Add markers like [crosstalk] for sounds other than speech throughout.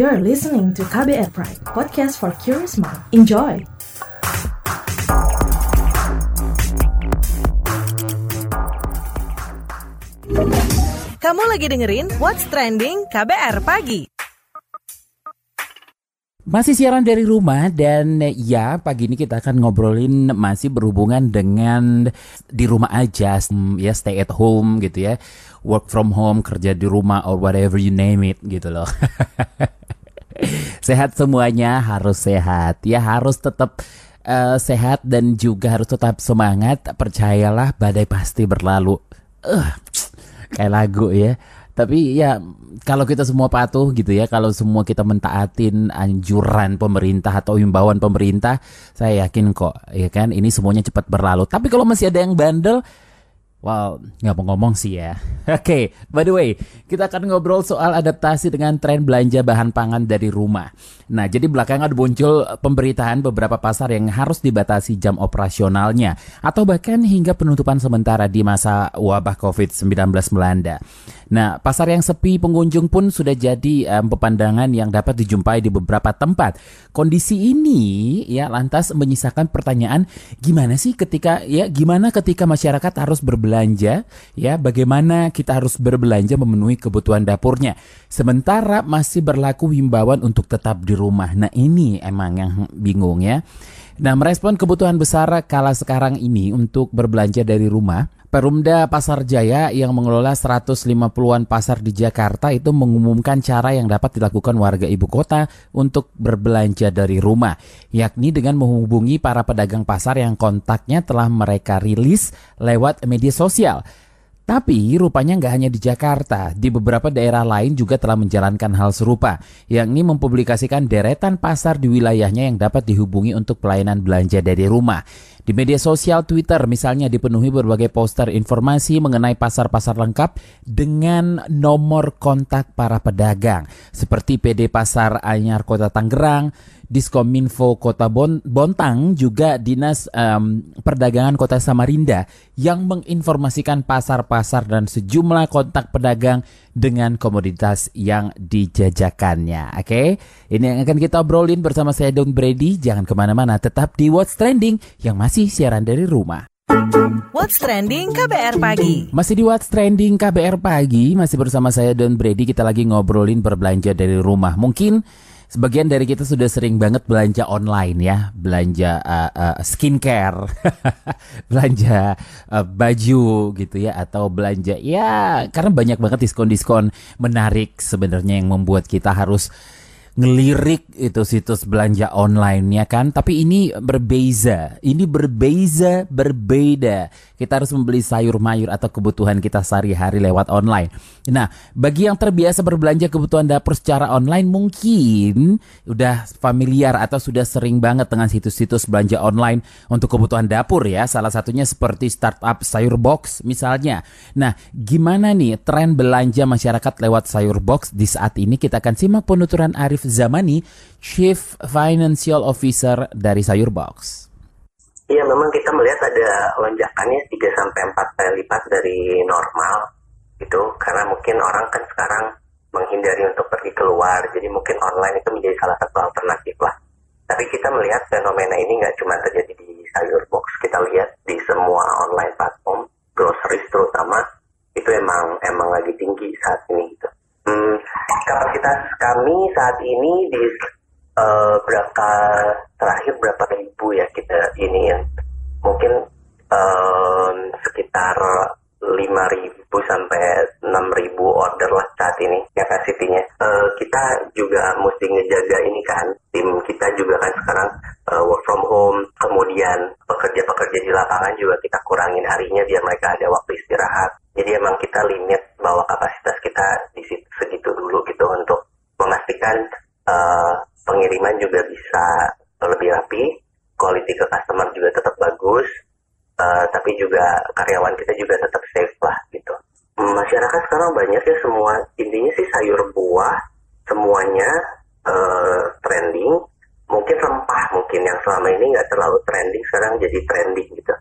You're listening to KBR Pride, podcast for curious mind. Enjoy! Kamu lagi dengerin What's Trending KBR Pagi. Masih siaran dari rumah dan ya pagi ini kita akan ngobrolin masih berhubungan dengan di rumah aja ya stay at home gitu ya. Work from home kerja di rumah or whatever you name it gitu loh. [laughs] Sehat semuanya harus sehat. Ya harus tetap uh, sehat dan juga harus tetap semangat. Percayalah badai pasti berlalu. Uh, kayak lagu ya tapi ya kalau kita semua patuh gitu ya kalau semua kita mentaatin anjuran pemerintah atau himbauan pemerintah saya yakin kok ya kan ini semuanya cepat berlalu. Tapi kalau masih ada yang bandel Wow, nggak mau ngomong sih ya. [laughs] Oke, okay, by the way, kita akan ngobrol soal adaptasi dengan tren belanja bahan pangan dari rumah. Nah, jadi belakangan muncul pemberitaan beberapa pasar yang harus dibatasi jam operasionalnya atau bahkan hingga penutupan sementara di masa wabah COVID-19 melanda. Nah, pasar yang sepi pengunjung pun sudah jadi um, pepandangan yang dapat dijumpai di beberapa tempat. Kondisi ini ya lantas menyisakan pertanyaan gimana sih ketika ya gimana ketika masyarakat harus berbelanja ya bagaimana kita harus berbelanja memenuhi kebutuhan dapurnya sementara masih berlaku himbauan untuk tetap di rumah. Nah, ini emang yang bingung ya. Nah, merespon kebutuhan besar kala sekarang ini untuk berbelanja dari rumah, Perumda Pasar Jaya yang mengelola 150-an pasar di Jakarta itu mengumumkan cara yang dapat dilakukan warga ibu kota untuk berbelanja dari rumah, yakni dengan menghubungi para pedagang pasar yang kontaknya telah mereka rilis lewat media sosial. Tapi rupanya nggak hanya di Jakarta, di beberapa daerah lain juga telah menjalankan hal serupa, yakni mempublikasikan deretan pasar di wilayahnya yang dapat dihubungi untuk pelayanan belanja dari rumah. Di media sosial Twitter misalnya dipenuhi berbagai poster informasi mengenai pasar-pasar lengkap dengan nomor kontak para pedagang, seperti PD Pasar Anyar Kota Tangerang, Diskominfo Kota bon Bontang juga Dinas um, Perdagangan Kota Samarinda yang menginformasikan pasar-pasar dan sejumlah kontak pedagang dengan komoditas yang dijajakannya. Oke, okay? ini yang akan kita obrolin bersama saya Don Brady. Jangan ke mana-mana, tetap di What's Trending yang masih siaran dari rumah. What's Trending KBR Pagi. Masih di What's Trending KBR Pagi Masih bersama saya Don Brady. Kita lagi ngobrolin berbelanja dari rumah. Mungkin sebagian dari kita sudah sering banget belanja online ya, belanja uh, uh, skincare, [laughs] belanja uh, baju gitu ya, atau belanja ya karena banyak banget diskon-diskon menarik sebenarnya yang membuat kita harus ngelirik itu situs belanja online ya kan. Tapi ini berbeza. Ini berbeza berbeda. Kita harus membeli sayur mayur atau kebutuhan kita sehari-hari lewat online. Nah bagi yang terbiasa berbelanja kebutuhan dapur secara online mungkin udah familiar atau sudah sering banget dengan situs-situs belanja online untuk kebutuhan dapur ya. Salah satunya seperti startup sayur box misalnya. Nah gimana nih tren belanja masyarakat lewat sayur box di saat ini? Kita akan simak penuturan Arif Arif Zamani, Chief Financial Officer dari Sayur Box. Iya, memang kita melihat ada lonjakannya 3 sampai 4 kali lipat dari normal gitu karena mungkin orang kan sekarang menghindari untuk pergi keluar jadi mungkin online itu menjadi salah satu alternatif lah tapi kita melihat fenomena ini kapasitas kami saat ini di uh, berapa terakhir berapa ribu ya kita ini ya mungkin um, sekitar ribu sampai ribu order lah saat ini kapasitinya. Uh, kita juga mesti ngejaga ini kan, tim kita juga kan sekarang uh, work from home, kemudian pekerja-pekerja di lapangan juga kita kurangin harinya biar mereka ada waktu istirahat. Jadi emang kita limit bahwa kapasitas kita di situ segitu dulu memastikan uh, pengiriman juga bisa lebih rapi, quality ke customer juga tetap bagus, uh, tapi juga karyawan kita juga tetap safe lah gitu. Masyarakat sekarang banyak ya semua intinya sih sayur buah semuanya uh, trending. Mungkin rempah mungkin yang selama ini nggak terlalu trending sekarang jadi trending gitu.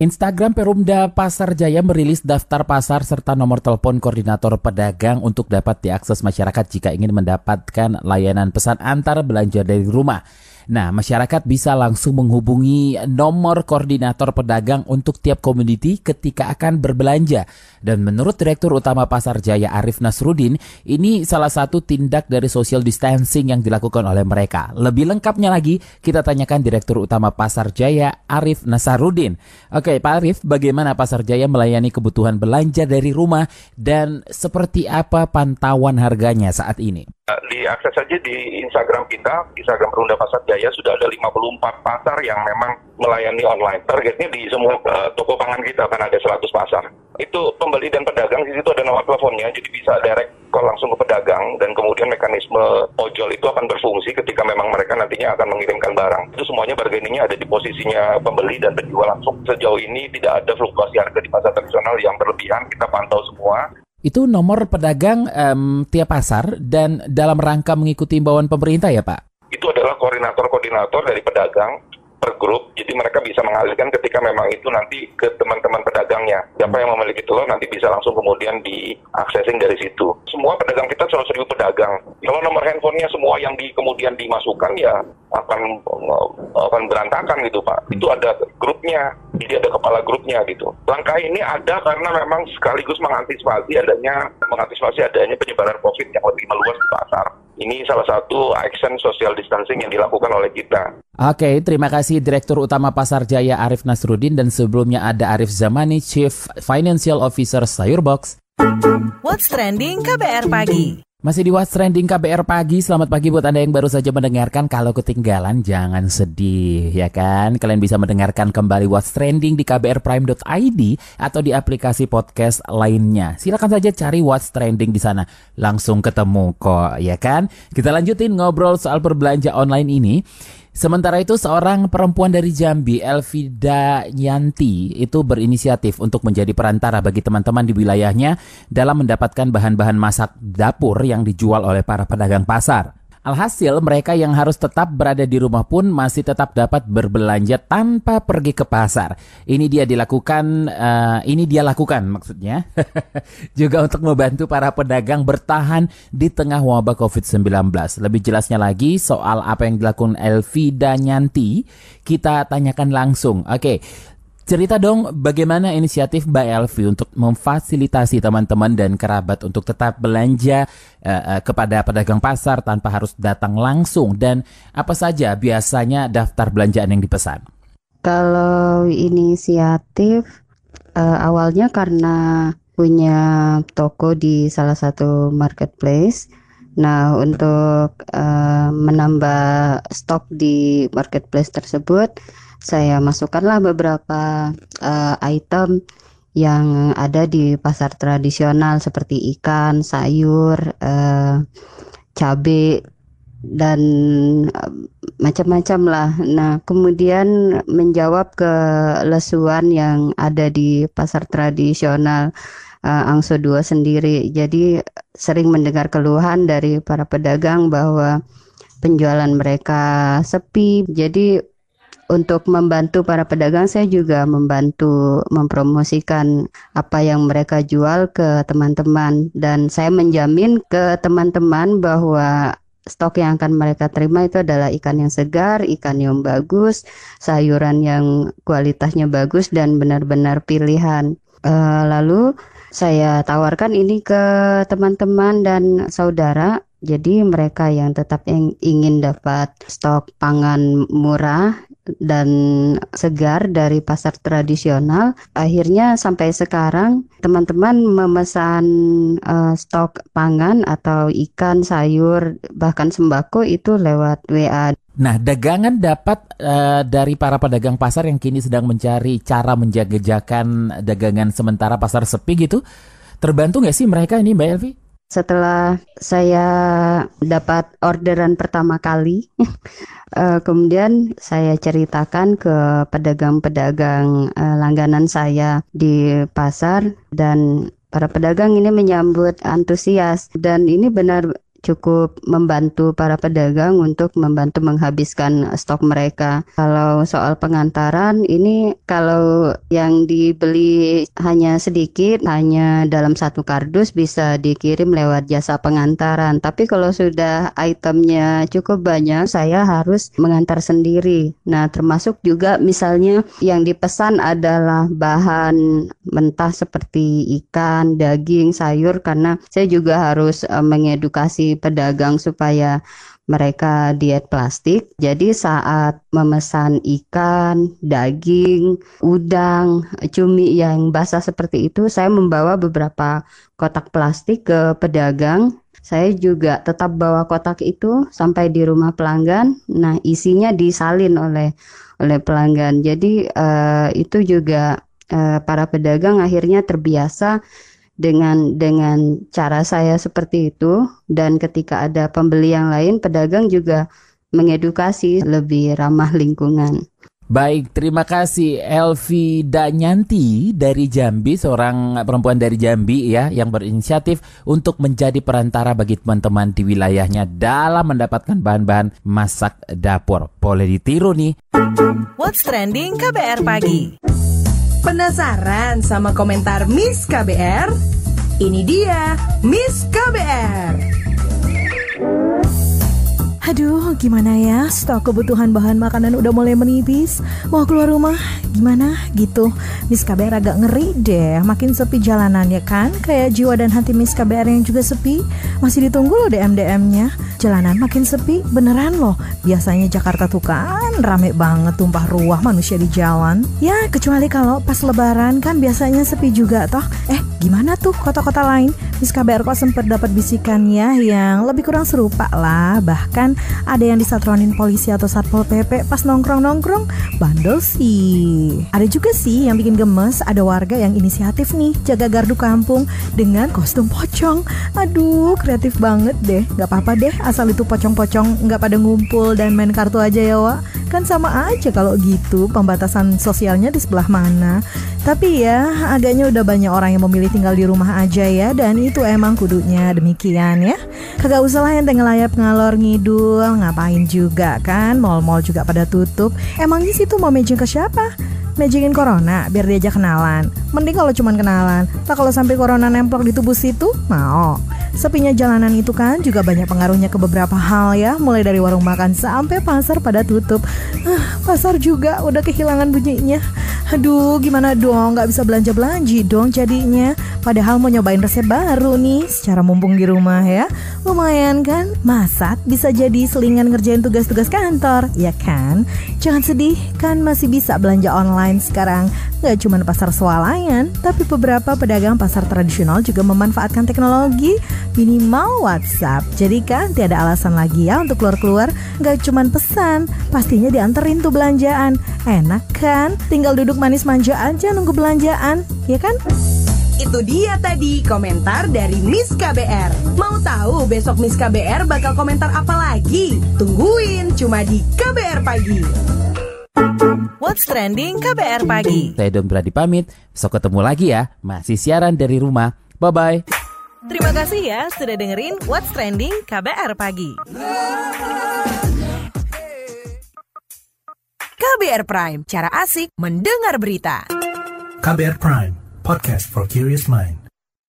Instagram Perumda Pasar Jaya merilis daftar pasar serta nomor telepon koordinator pedagang untuk dapat diakses masyarakat jika ingin mendapatkan layanan pesan antar belanja dari rumah. Nah, masyarakat bisa langsung menghubungi nomor koordinator pedagang untuk tiap komoditi ketika akan berbelanja. Dan menurut Direktur Utama Pasar Jaya Arif Nasrudin, ini salah satu tindak dari social distancing yang dilakukan oleh mereka. Lebih lengkapnya lagi, kita tanyakan Direktur Utama Pasar Jaya Arif Nasarudin. Oke, Pak Arif, bagaimana Pasar Jaya melayani kebutuhan belanja dari rumah dan seperti apa pantauan harganya saat ini? diakses saja di Instagram kita, Instagram Perunda Pasar Jaya sudah ada 54 pasar yang memang melayani online. Targetnya di semua uh, toko pangan kita akan ada 100 pasar. Itu pembeli dan pedagang di situ ada nomor teleponnya, jadi bisa direct call langsung ke pedagang dan kemudian mekanisme ojol itu akan berfungsi ketika memang mereka nantinya akan mengirimkan barang. Itu semuanya bargainingnya ada di posisinya pembeli dan penjual langsung. Sejauh ini tidak ada fluktuasi harga di pasar tradisional yang berlebihan, kita pantau semua itu nomor pedagang um, tiap pasar dan dalam rangka mengikuti imbauan pemerintah ya Pak? Itu adalah koordinator-koordinator dari pedagang per grup, jadi mereka bisa mengalihkan ketika memang itu nanti ke teman-teman pedagangnya. Siapa yang memiliki telur nanti bisa langsung kemudian diaksesing dari situ. Semua pedagang kita selalu seribu pedagang. Kalau nomor handphonenya semua yang di, kemudian dimasukkan ya akan akan berantakan gitu Pak. Itu ada grupnya, jadi ada kepala grupnya gitu. Langkah ini ada karena memang sekaligus mengantisipasi adanya mengantisipasi adanya penyebaran COVID yang lebih meluas di pasar. Ini salah satu action social distancing yang dilakukan oleh kita. Oke, terima kasih Direktur Utama Pasar Jaya Arif Nasrudin dan sebelumnya ada Arif Zamani, Chief Financial Officer Sayurbox. What's trending KBR pagi? Masih di What's Trending KBR Pagi, selamat pagi buat Anda yang baru saja mendengarkan. Kalau ketinggalan jangan sedih ya kan. Kalian bisa mendengarkan kembali What's Trending di kbrprime.id atau di aplikasi podcast lainnya. Silakan saja cari What's Trending di sana. Langsung ketemu kok ya kan. Kita lanjutin ngobrol soal berbelanja online ini. Sementara itu seorang perempuan dari Jambi, Elvida Nyanti, itu berinisiatif untuk menjadi perantara bagi teman-teman di wilayahnya dalam mendapatkan bahan-bahan masak dapur yang dijual oleh para pedagang pasar. Alhasil mereka yang harus tetap berada di rumah pun masih tetap dapat berbelanja tanpa pergi ke pasar. Ini dia dilakukan, uh, ini dia lakukan maksudnya. [laughs] Juga untuk membantu para pedagang bertahan di tengah wabah COVID-19. Lebih jelasnya lagi soal apa yang dilakukan Elvida Nyanti, kita tanyakan langsung. Oke, okay. Cerita dong bagaimana inisiatif Mbak Elvi untuk memfasilitasi teman-teman dan kerabat untuk tetap belanja uh, uh, kepada pedagang pasar tanpa harus datang langsung dan apa saja biasanya daftar belanjaan yang dipesan. Kalau inisiatif uh, awalnya karena punya toko di salah satu marketplace. Nah, untuk uh, menambah stok di marketplace tersebut, saya masukkanlah beberapa uh, item yang ada di pasar tradisional seperti ikan, sayur, uh, cabai dan uh, macam-macam lah. Nah, kemudian menjawab ke lesuan yang ada di pasar tradisional uh, Angso 2 sendiri. Jadi sering mendengar keluhan dari para pedagang bahwa penjualan mereka sepi. Jadi untuk membantu para pedagang saya juga membantu mempromosikan apa yang mereka jual ke teman-teman dan saya menjamin ke teman-teman bahwa stok yang akan mereka terima itu adalah ikan yang segar, ikan yang bagus, sayuran yang kualitasnya bagus dan benar-benar pilihan. Uh, lalu saya tawarkan ini ke teman-teman dan saudara jadi mereka yang tetap ingin dapat stok pangan murah dan segar dari pasar tradisional. Akhirnya sampai sekarang teman-teman memesan uh, stok pangan atau ikan, sayur, bahkan sembako itu lewat WA. Nah, dagangan dapat uh, dari para pedagang pasar yang kini sedang mencari cara menjaga-jakan dagangan sementara pasar sepi gitu. Terbantu nggak sih mereka ini Mbak Elvi? Setelah saya dapat orderan pertama kali, uh, [laughs] kemudian saya ceritakan ke pedagang-pedagang uh, langganan saya di pasar dan para pedagang ini menyambut antusias. Dan ini benar cukup membantu para pedagang untuk membantu menghabiskan stok mereka. Kalau soal pengantaran ini kalau yang dibeli hanya sedikit, hanya dalam satu kardus bisa dikirim lewat jasa pengantaran. Tapi kalau sudah itemnya cukup banyak, saya harus mengantar sendiri. Nah, termasuk juga misalnya yang dipesan adalah bahan mentah seperti ikan, daging, sayur karena saya juga harus uh, pedagang supaya mereka diet plastik. Jadi saat memesan ikan, daging, udang, cumi yang basah seperti itu, saya membawa beberapa kotak plastik ke pedagang. Saya juga tetap bawa kotak itu sampai di rumah pelanggan. Nah, isinya disalin oleh oleh pelanggan. Jadi uh, itu juga uh, para pedagang akhirnya terbiasa dengan dengan cara saya seperti itu dan ketika ada pembeli yang lain pedagang juga mengedukasi lebih ramah lingkungan. Baik, terima kasih Elvi Danyanti dari Jambi, seorang perempuan dari Jambi ya yang berinisiatif untuk menjadi perantara bagi teman-teman di wilayahnya dalam mendapatkan bahan-bahan masak dapur. Boleh ditiru nih. What's trending KBR pagi? Penasaran sama komentar Miss KBR? Ini dia Miss KBR. Aduh, gimana ya? Stok kebutuhan bahan makanan udah mulai menipis. Mau keluar rumah, gimana gitu? Miss KBR agak ngeri deh. Makin sepi jalanan ya kan? Kayak jiwa dan hati Miss KBR yang juga sepi. Masih ditunggu loh DM-DM-nya. Jalanan makin sepi, beneran loh. Biasanya Jakarta tuh kan rame banget tumpah ruah manusia di jalan. Ya, kecuali kalau pas lebaran kan biasanya sepi juga toh. Eh, gimana tuh kota-kota lain? Miss KBR kok sempat dapat bisikannya yang lebih kurang serupa lah. Bahkan ada yang disatronin polisi atau satpol pp pas nongkrong-nongkrong bandel sih ada juga sih yang bikin gemes ada warga yang inisiatif nih jaga gardu kampung dengan kostum pocong aduh kreatif banget deh Gak apa-apa deh asal itu pocong-pocong nggak pada ngumpul dan main kartu aja ya Wak kan sama aja kalau gitu pembatasan sosialnya di sebelah mana. Tapi ya agaknya udah banyak orang yang memilih tinggal di rumah aja ya dan itu emang kudunya demikian ya. Kagak usah lah yang layap ngalor ngidul ngapain juga kan? Mall-mall juga pada tutup. Emangnya situ mau matching ke siapa? Magikin corona biar diajak kenalan Mending kalau cuman kenalan. Tak kalau sampai corona nemplok di tubuh situ Mau. Sepinya jalanan itu kan juga banyak pengaruhnya ke beberapa hal ya. Mulai dari warung makan sampai pasar pada tutup. Uh, Pasar juga udah kehilangan bunyinya. Aduh gimana dong? Gak bisa belanja-belanji dong jadinya. Padahal mau nyobain resep baru nih Secara mumpung di rumah ya. Lumayan kan? Masak bisa jadi selingan ngerjain tugas-tugas kantor Ya kan? Jangan sedih kan masih bisa belanja online sekarang Gak cuma pasar swalayan Tapi beberapa pedagang pasar tradisional juga memanfaatkan teknologi minimal WhatsApp. Jadi kan tiada alasan lagi ya untuk keluar-keluar, nggak cuman pesan, pastinya dianterin tuh belanjaan. Enak kan? Tinggal duduk manis manja aja nunggu belanjaan, ya kan? Itu dia tadi komentar dari Miss KBR. Mau tahu besok Miss KBR bakal komentar apa lagi? Tungguin cuma di KBR Pagi. What's Trending KBR Pagi. Saya Don Brady pamit, besok ketemu lagi ya. Masih siaran dari rumah. Bye-bye. Terima kasih ya sudah dengerin What's Trending KBR Pagi. KBR Prime, cara asik mendengar berita. KBR Prime, podcast for curious mind.